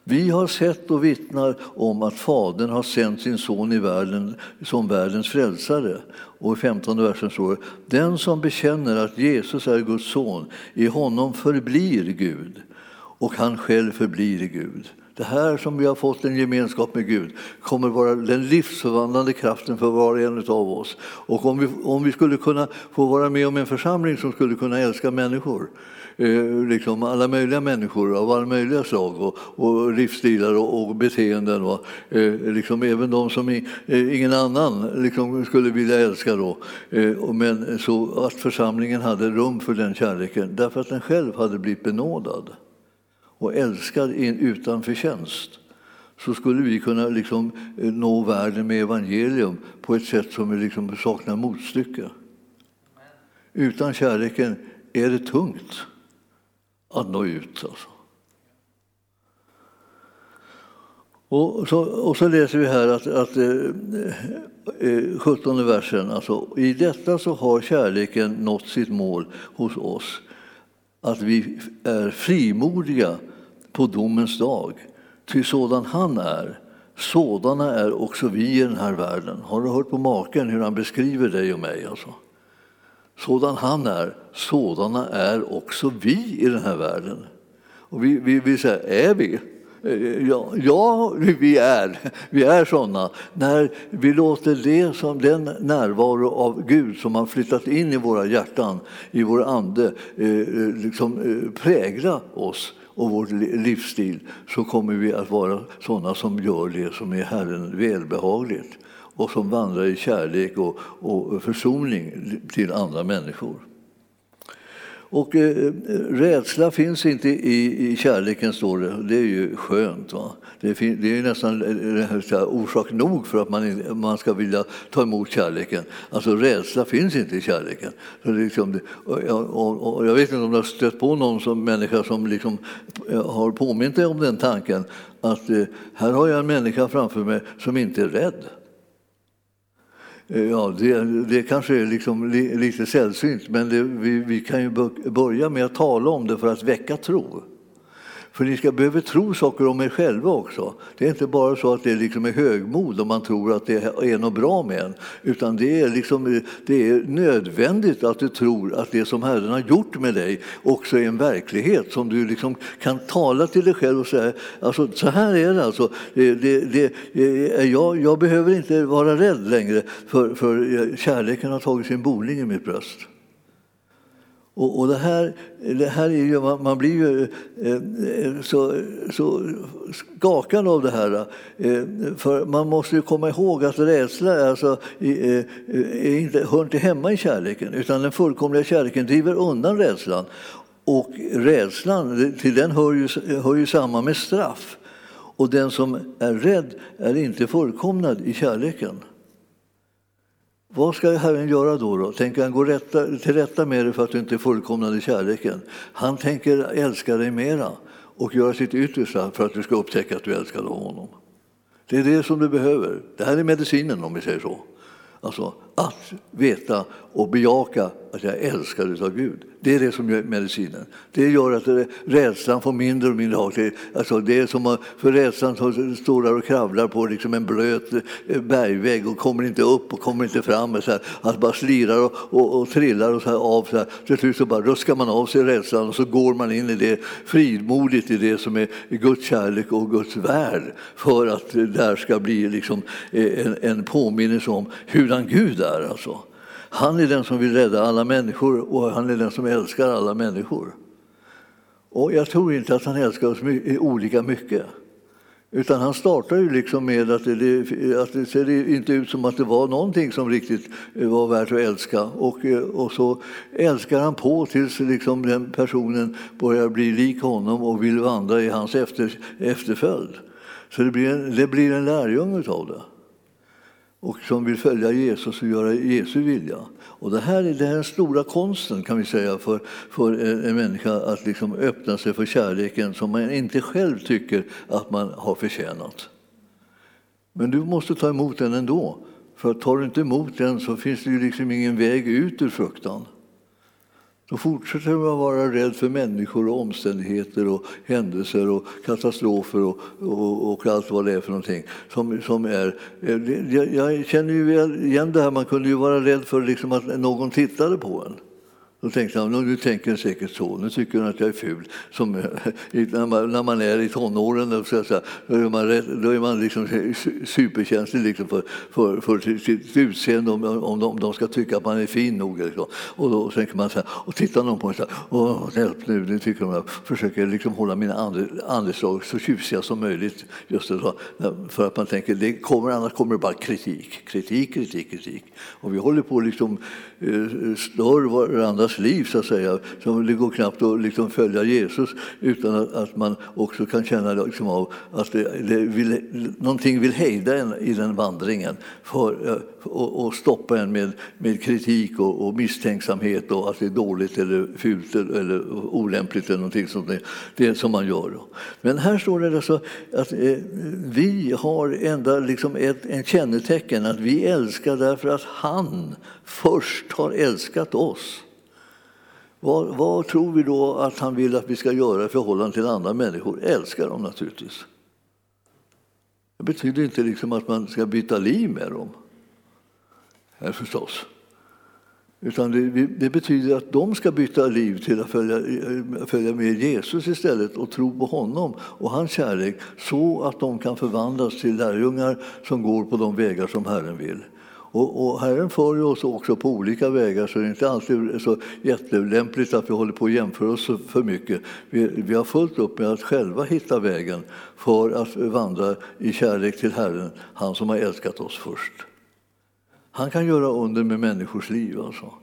S1: Vi har sett och vittnar om att Fadern har sänt sin son i världen som världens frälsare. Och i 15 versen står det, den som bekänner att Jesus är Guds son, i honom förblir Gud och han själv förblir Gud. Det här som vi har fått en gemenskap med Gud kommer vara den livsförvandlande kraften för var och en av oss. Och om vi, om vi skulle kunna få vara med om en församling som skulle kunna älska människor Eh, liksom alla möjliga människor av alla möjliga slag och, och livsstilar och, och beteenden. Va? eh, liksom även de som i, eh, ingen annan liksom skulle vilja älska. Då. Eh, men så att församlingen hade rum för den kärleken därför att den själv hade blivit benådad och älskad utan förtjänst så skulle vi kunna liksom eh, nå världen med evangelium på ett sätt som liksom saknar motstycke. Utan kärleken är det tungt att nå ut. Alltså. Och, så, och så läser vi här att, att eh, eh 17 versen, alltså, i detta så har kärleken nått sitt mål hos oss, att vi är frimodiga på domens dag. Ty sådan han är, sådana är också vi i den här världen. Har du hört på maken hur han beskriver dig och mig? Alltså? Sådan han är, sådana är också vi i den här världen. Och vi, vi, vi säger, är vi? Eh, ja, ja, vi är. Vi är sådana. När vi låter det som den närvaro av Gud som har flyttat in i våra hjärtan, i vår ande, eh, eh, liksom prägla oss och vår livsstil så kommer vi att vara sådana som gör det som är Herren välbehagligt och som vandrar i kärlek och, och försoning till andra människor. Och eh, rädsla finns inte i, i kärleken, står det. Det är ju skönt. Va? Det, är, det är nästan eh, eh, här, orsak nog för att man, man ska vilja ta emot kärleken. Alltså rädsla finns inte i kärleken. Så liksom, och, och, och jag vet inte om du har stött på någon som människa som liksom eh, har påmint dig om den tanken att eh, här har jag en människa framför mig som inte är rädd. Eh, ja, det, det kanske är liksom lite sällsynt, men det, vi, vi, kan ju börja med att tala om det för att väcka tro. För ni ska behöva tro saker om er själva också. Det är inte bara så att det liksom är högmod om man tror att det är något bra med en. Utan det är, liksom, det är nödvändigt att du tror att det som Herren har gjort med dig också är en verklighet som du liksom kan tala till dig själv och säga alltså, så här är det alltså. Det, det, det, eh, jag, jag behöver inte vara rädd längre för, för eh, kärleken har tagit sin boning i mitt bröst. Och, och det, här, det här är ju, man, man blir ju eh, eh, så, så skakad av det här. Eh, för man måste ju komma ihåg att rädsla alltså, eh, är inte, hör inte hemma i kärleken utan den fullkomliga kärleken driver undan rädslan. Och rädslan, till den hör ju, hör ju samman med straff. Och den som är rädd är inte fullkomnad i kärleken. Vad ska Herren göra då? då? Tänker han gå rätta, till rätta med dig för att du inte är fullkomnad i kärleken? Han tänker älska dig mera och göra sitt yttersta för att du ska upptäcka att du älskar honom. Det är det som du behöver. Det här är medicinen om vi säger så. Alltså att veta och bejaka att jag är älskad av Gud. Det är det som gör medicinen. Det gör att rädslan får mindre och mindre hak. Alltså det är som att, för rädslan står där och kravlar på liksom en blöt eh, bergvägg och kommer inte upp och kommer inte fram. Så här, att bara slirar och, och, och trillar och så här av. Så här. Till slut så bara ruskar man av sig rädslan och så går man in i det fridmodigt i det som är Guds kärlek och Guds värld för att det där ska bli liksom eh, en, en påminnelse om hurdan Gud där. Alltså. Han är den som vill rädda alla människor och han är den som älskar alla människor. Och jag tror inte att han älskar oss olika mycket. Utan han startar ju liksom med att det, att det ser inte ut som att det var någonting som riktigt eh, var värt att älska. Och, eh, och så älskar han på tills liksom den personen börjar bli lik honom och vill vandra i hans efter, efterföljd. Så det blir en, det blir en lärjunge av det och som vill följa Jesus och göra Jesu vilja. Och det här är den stora konsten kan vi säga för, för en människa att liksom öppna sig för kärleken som man inte själv tycker att man har förtjänat. Men du måste ta emot den ändå. För tar du inte emot den så finns det ju liksom ingen väg ut ur fruktan. Då fortsätter man att vara rädd för människor och omständigheter och händelser och katastrofer och, och, och allt vad det är för någonting. Som, som är, eh, jag, jag känner ju igen det här, man kunde ju vara rädd för liksom att någon tittade på en. Då tänkte han, nu tänker han säkert så, nu tycker han att jag är ful. Som, eh, när, man, när man är i tonåren då, så säga, då är man, rätt, då är man liksom superkänslig liksom för, för, för sitt utseende, om, om, de, om de ska tycka att man är fin nog. Liksom. Och då tänker man så här, och tittar någon på en så här, Åh, hjälp nu, nu tycker de, jag försöker liksom hålla mina andeslag så tjusiga som möjligt. Just det, så, för att man tänker, det kommer, annars kommer det bara kritik, kritik, kritik, kritik. Och vi håller på liksom, Eh, stör varandras liv, så att säga. Så det går knappt att liksom följa Jesus utan att, att man också kan känna liksom av att det, det vill, någonting vill hejda en i den vandringen för, eh, och, och stoppa en med, med kritik och, och, misstänksamhet och att det är dåligt eller fult eller olämpligt eller någonting sånt. Det, det som man gör. Men här står det alltså att eh, vi har ända liksom ett en kännetecken att vi älskar därför att han först har älskat oss. Vad, vad, tror vi då att han vill att vi ska göra i förhållande till andra människor? Älska dem naturligtvis. Det betyder inte liksom att man ska byta liv med dem. Här förstås. Utan det, det, betyder att de ska byta liv till att följa, följa med Jesus istället och tro på honom och hans kärlek så att de kan förvandlas till lärjungar som går på de vägar som Herren vill. Och, och Herren för oss också på olika vägar så det är inte alltid så jättelämpligt att vi håller på att jämföra oss för mycket. Vi, vi har fullt upp med att själva hitta vägen för att vandra i kärlek till Herren, han som har älskat oss först. Han kan göra under med människors liv. Alltså.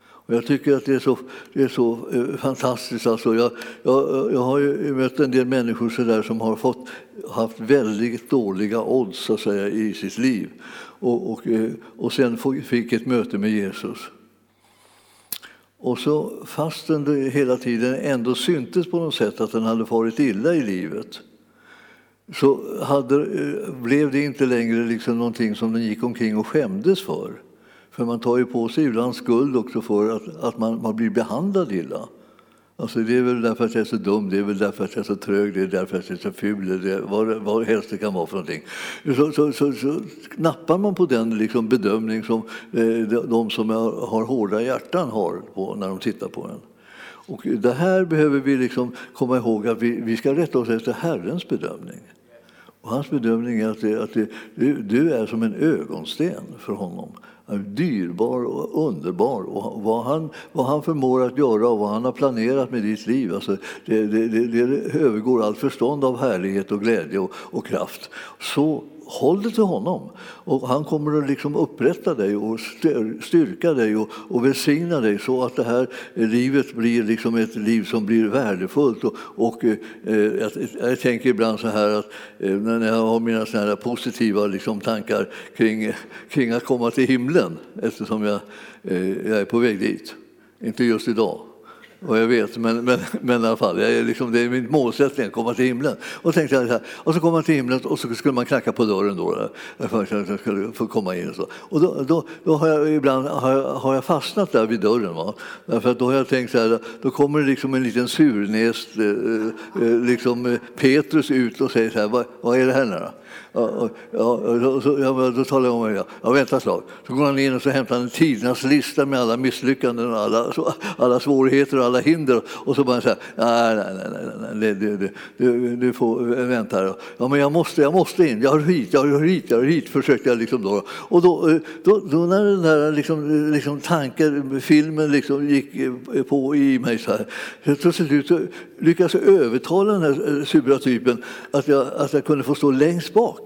S1: Och jag tycker att det är så, det är så eh, fantastiskt. Alltså jag, jag, jag har ju mött en del människor så där som har fått, haft väldigt dåliga odds så att säga, i sitt liv och, och, eh, och sen fick ett möte med Jesus. Och så fastän det hela tiden ändå syntes på något sätt att den hade farit illa i livet så hade, eh, blev det inte längre liksom någonting som den gick omkring och skämdes för. För man tar ju på sig ibland skuld också för att, att man, man blir behandlad illa. Alltså det är väl därför att jag är så dum, det är väl därför att jag är så trög, det är därför att jag är så ful, det är vad, vad helst det kan vara för någonting. Så, så, så, så nappar man på den liksom bedömning som eh, de som har, har hårda hjärtan har på när de tittar på en. Och det här behöver vi liksom komma ihåg att vi, vi ska rätta oss efter Herrens bedömning. Och hans bedömning är att, det, att det, du, du är som en ögonsten för honom dyrbar och underbar. Och vad, han, vad han förmår att göra och vad han har planerat med ditt liv, alltså, det, det, det, det övergår allt förstånd av härlighet och glädje och, och kraft. Så håll dig till honom. Och han kommer att liksom upprätta dig och styrka dig och, och välsigna dig så att det här livet blir liksom ett liv som blir värdefullt. Och, och eh, jag, jag, tänker ibland så här att eh, när jag har mina såna här positiva liksom, tankar kring, kring att komma till himlen eftersom jag, eh, jag är på väg dit. Inte just idag, och jag vet, men, men, men i alla fall, jag är liksom, det är min målsättning att komma till himlen. Och, tänkte jag så här, och så kom man till himlen och så skulle man knacka på dörren då, för att jag skulle få komma in. Och, så. och då, då, då har jag ibland har jag, har jag fastnat där vid dörren. Va? Därför att då har jag tänkt så här, då kommer det liksom en liten surnäst eh, eh liksom eh, Petrus ut och säger så här, vad, vad är det här nu då? Ja, ja, då, ja, då talar jag om det. Ja, vänta ett slag. Så går han in och så hämtar han en tidernas lista med alla misslyckanden alla, alla svårigheter och alla hinder och så bara säga nej, nej, nej, nej, nej du, du, du, du får vänta. Ja, men jag måste, jag måste in, jag har hit, jag har hit, jag har hit, försökte jag liksom då. Och då, eh, då, då när den där liksom, liksom tanken, filmen liksom gick eh, på i mig så här, så till slut lyckades jag övertala den här eh, sura typen att jag, att jag kunde få stå längst bak.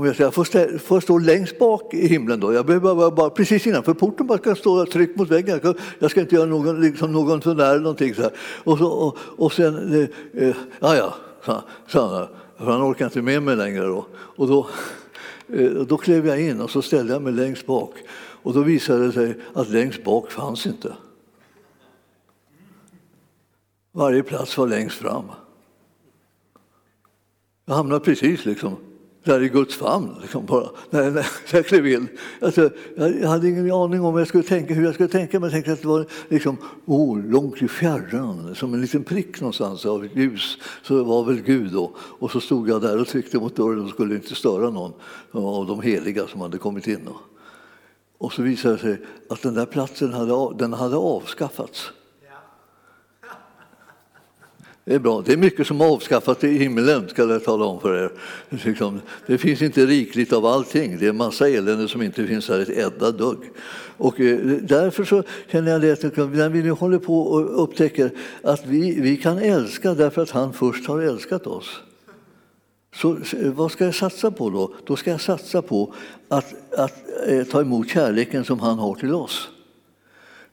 S1: Om jag jag får, stä, får stå längst bak i himlen då? Jag behöver bara, bara precis innanför porten, bara ska stå tryckt mot väggen. Jag ska inte göra någon, liksom någon sån där någonting så här. Och, så, och, och sen, eh, eh ja ja, sa han, för han orkar inte med mig längre då. Och då, eh, då klev jag in och så ställde jag mig längst bak. Och då visade det sig att längst bak fanns inte. Varje plats var längst fram. Jag hamnade precis liksom där i Guds famn. Liksom bara, när, när jag klev in. Alltså, jag hade ingen aning om jag skulle tänka, hur jag skulle tänka, men jag tänkte att det var liksom, oh, långt i fjärran, som en liten prick någonstans av ljus, så det var väl Gud då. Och så stod jag där och tryckte mot dörren och skulle inte störa någon av de heliga som hade kommit in. Och så visade det sig att den där platsen hade, den hade avskaffats. Det är bra. Det är mycket som har avskaffats i himlen, ska jag tala om för er. Liksom, det finns inte rikligt av allting. Det är en massa elände som inte finns här ett enda dugg. Och eh, därför så känner jag det, liksom, när vi nu håller på och upptäcker att vi, vi kan älska därför att han först har älskat oss. Så eh, vad ska jag satsa på då? Då ska jag satsa på att, att eh, ta emot kärleken som han har till oss.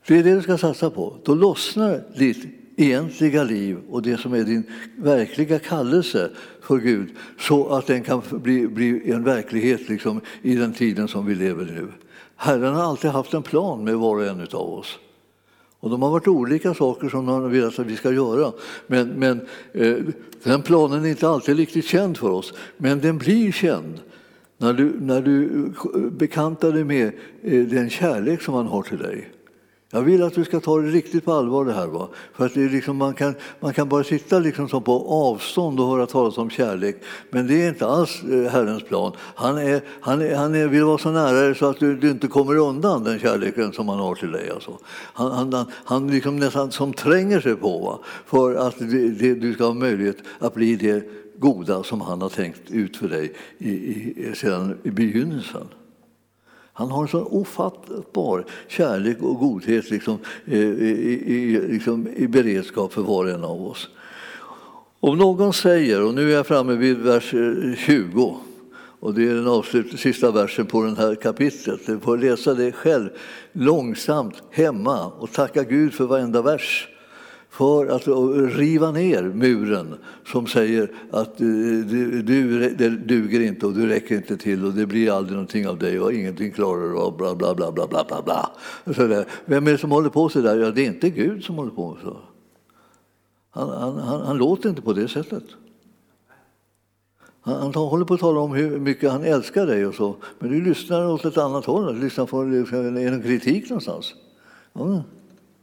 S1: Det är det du ska satsa på. Då lossnar ditt egentliga liv och det som är din verkliga kallelse för Gud så att den kan bli, bli en verklighet liksom, i den tiden som vi lever nu. Herren har alltid haft en plan med var och en av oss. Och de har varit olika saker som han har velat att vi ska göra. Men, men eh, den planen är inte alltid riktigt känd för oss, men den blir känd när du, när du eh, bekantar dig med eh, den kärlek som han har till dig. Jag vill att du ska ta det riktigt på allvar det här. Va? För att det är liksom, man, kan, man kan bara sitta liksom som på avstånd och höra talas om kärlek. Men det är inte alls eh, Herrens plan. Han, är, han, är, han är, vill vara så nära dig så att du, du, inte kommer undan den kärleken som han har till dig. Alltså. Han, han, han liksom nästan som tränger sig på va? för att det, det, du ska ha möjlighet att bli det goda som han har tänkt ut för dig i, i, sedan i begynnelsen. Han har en så ofattbar kärlek och godhet liksom, eh, i, i, liksom, i beredskap för var och en av oss. Om någon säger, och nu är jag framme vid vers eh, 20 och det är den avslut, sista versen på det här kapitlet. Du får läsa det själv långsamt hemma och tacka Gud för varenda vers för att eh, riva ner muren som säger att eh, du, du, det duger inte och du räcker inte till och det blir aldrig någonting av dig och ingenting klarar du av, bla, bla, bla, bla, bla, bla, bla. Så där. Vem är det som håller på så där? Ja, det är inte Gud som håller på så. Han, han, han, han låter inte på det sättet. Han, han håller på att tala om hur mycket han älskar dig och så, men du lyssnar åt ett annat håll, du lyssnar på en kritik någonstans. Ja.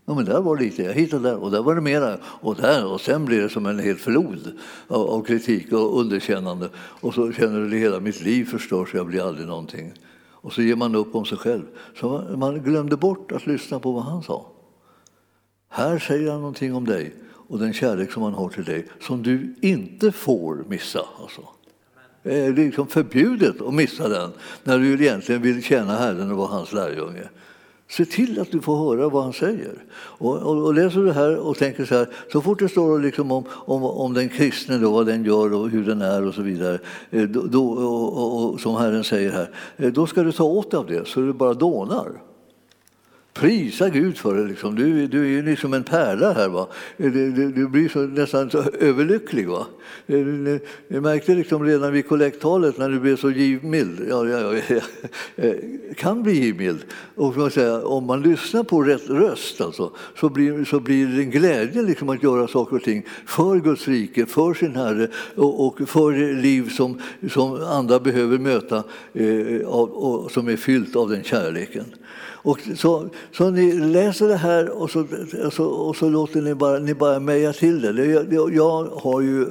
S1: Ja, men där var lite, jag hittade där och där var det mera och där och sen blir det som en hel flod av, av kritik och underkännande och så känner du att hela mitt liv förstörs och jag blir aldrig någonting. Och så ger man upp om sig själv. Så man glömde bort att lyssna på vad han sa. Här säger han någonting om dig och den kärlek som han har till dig som du inte får missa. Alltså. Det är liksom förbjudet att missa den när du egentligen vill tjäna Herren och vara hans lärjunge. Se till att du får höra vad han säger. Och, och, och läser du här och tänker så här, så fort det står liksom om, om, om den kristne, då, vad den gör och hur den är och så vidare, eh, då, då och, och, som Herren säger här, eh, då ska du ta åt av det så du bara dånar. Prisa Gud för det. Liksom. Du, du är ju liksom en pärla här. Va? Du, du, du blir så, nästan så överlycklig. Va? Eh, Jag märkte liksom redan vid kollekttalet när du blev så givmild. Ja, ja, ja, eh, kan bli givmild. Och man säga, om man lyssnar på rätt röst alltså, så, blir, så blir det en glädje liksom att göra saker och ting för Guds rike, för sin Herre och, och för liv som, som andra behöver möta eh, och, och, som är fyllt av den kärleken. Och så, så ni läser det här och så, och så, och så låter ni bara, ni bara meja till det. Jag, jag har ju,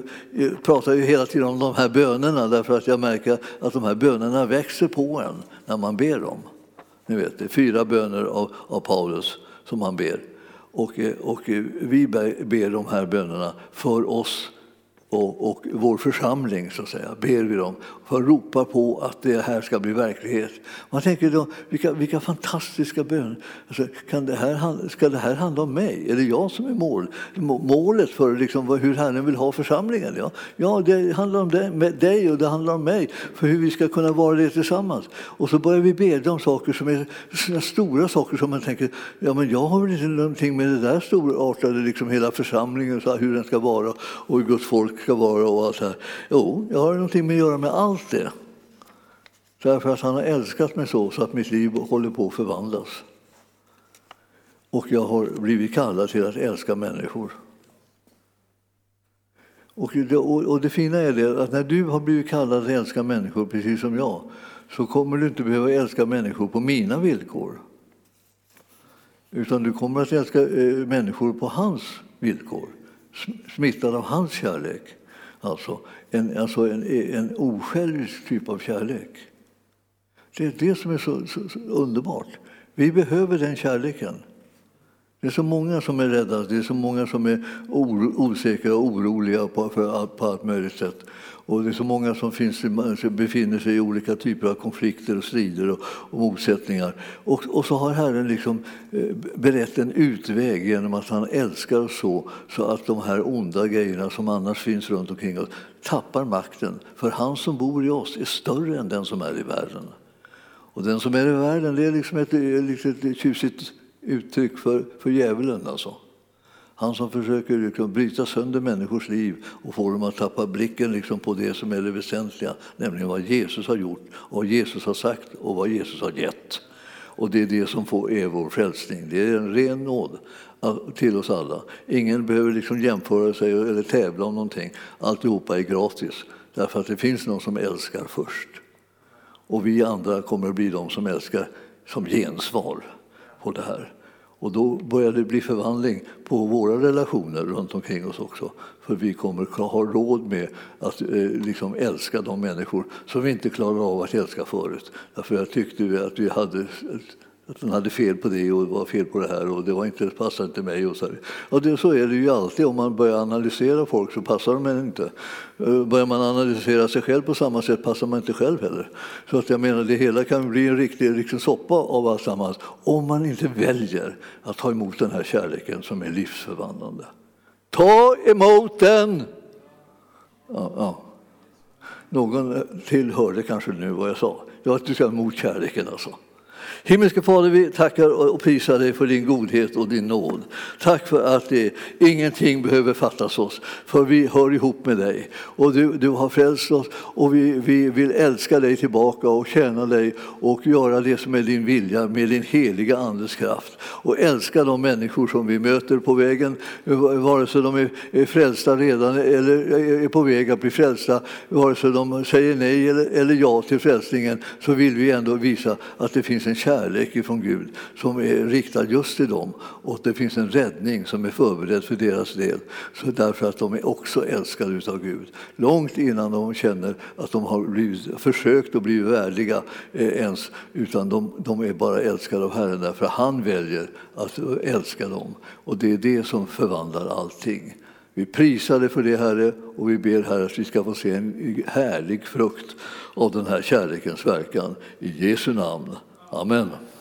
S1: pratar ju hela tiden om de här bönerna därför att jag märker att de här bönerna växer på en när man ber dem. Ni vet, det är fyra böner av, av Paulus som han ber. Och, och vi ber de här bönerna för oss och, och vår församling, så att säga, ber vi dem för att ropa på att det här ska bli verklighet. Man tänker då, vilka, vilka fantastiska böner. Alltså, kan det här, ska det här handla om mig? Är det jag som är mål, målet för liksom, hur Herren vill ha församlingen? Ja, ja det handlar om dig och det handlar om mig, för hur vi ska kunna vara det tillsammans. Och så börjar vi bedja om saker som är såna stora saker som man tänker, ja men jag har väl inte någonting med det där storartade, liksom hela församlingen, så hur den ska vara och hur Guds folk ska vara och allt så här. Jo, jag har någonting med att göra med allt det. Därför att han har älskat mig så, så att mitt liv håller på att förvandlas. Och jag har blivit kallad till att älska människor. Och det, och det fina är det att när du har blivit kallad att älska människor precis som jag så kommer du inte behöva älska människor på mina villkor. Utan du kommer att älska eh, människor på hans villkor, smittad av hans kärlek. Alltså en, alltså en, en osjälvisk typ av kärlek. Det är det som är så, så, så, underbart. Vi behöver den kärleken. Det är så många som är rädda, det är så många som är osäkra och oroliga på, för, på allt möjligt sätt. Och det är så många som finns, befinner sig i olika typer av konflikter och strider och, och motsättningar. Och, och, så har Herren liksom eh, berett en utväg genom att han älskar oss så, så att de här onda grejerna som annars finns runt omkring oss tappar makten. För han som bor i oss är större än den som är i världen. Och den som är i världen det är liksom ett, ett, ett tjusigt uttryck för, för djävulen. Alltså. Han som försöker liksom bryta sönder människors liv och få dem att tappa blicken liksom på det som är det väsentliga, nämligen vad Jesus har gjort, vad Jesus har sagt och vad Jesus har gett. Och det är det som får är vår frälsning. Det är en ren nåd till oss alla. Ingen behöver liksom jämföra sig eller tävla om någonting. Alltihopa är gratis, därför att det finns någon som älskar först. Och vi andra kommer att bli de som älskar som gensvar på det här. Och då börjar det bli förvandling på våra relationer runt omkring oss också. För vi kommer ha råd med att eh, liksom älska de människor som vi inte klarade av att älska förut. Därför jag tyckte att vi hade att hon hade fel på det och var fel på det här och det var inte, passade inte mig. Och så, och det, så är det ju alltid, om man börjar analysera folk så passar de inte. Eh, börjar man analysera sig själv på samma sätt passar man inte själv heller. Så att jag menar, det hela kan bli en riktig, liksom, soppa av alltsammans om man inte väljer att ta emot den här kärleken som är livsförvandlande. Ta emot den! Ja, ja. Någon eh, tillhörde kanske nu vad jag sa. Jag att du ska emot kärleken alltså. Himmelske Fader, vi tackar och prisar dig för din godhet och din nåd. Tack för att det, ingenting behöver fattas oss, för vi hör ihop med dig. Och du, du har frälst oss och vi, vi vill älska dig tillbaka och tjäna dig och göra det som är din vilja med din heliga Andes kraft. Och älska de människor som vi möter på vägen, vare sig de är frälsta redan eller är på väg att bli frälsta, vare sig de säger nej eller, eller ja till frälsningen, så vill vi ändå visa att det finns en kärlek ifrån Gud som är riktad just till dem och det finns en räddning som är förberedd för deras del. Så därför att de är också älskade av Gud. Långt innan de känner att de har blivit, försökt att bli värdiga eh, ens, utan de, de är bara älskade av Herren därför att han väljer att älska dem. Och det är det som förvandlar allting. Vi prisar dig för det, Herre, och vi ber Herre att vi ska få se en härlig frukt av den här kärlekens verkan. I Jesu namn. Amen.